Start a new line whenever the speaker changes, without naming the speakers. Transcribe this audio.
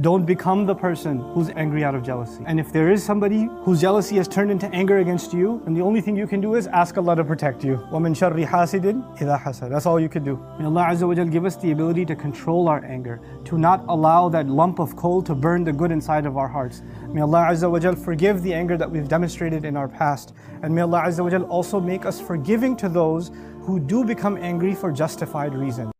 don't become the person who's angry out of jealousy. And if there is somebody whose jealousy has turned into anger against you, and the only thing you can do is ask Allah to protect you. وَمِن شَرِّ حَاسِدٍ إِذَا حَسَدٍ That's all you can do. May Allah Azza wa Jal give us the ability to control our anger, to not allow that lump of coal to burn the good inside of our hearts. May Allah Azza wa Jal forgive the anger that we've demonstrated in our past. And may Allah Azza wa Jal also make us forgiving to those who do become angry for justified reasons.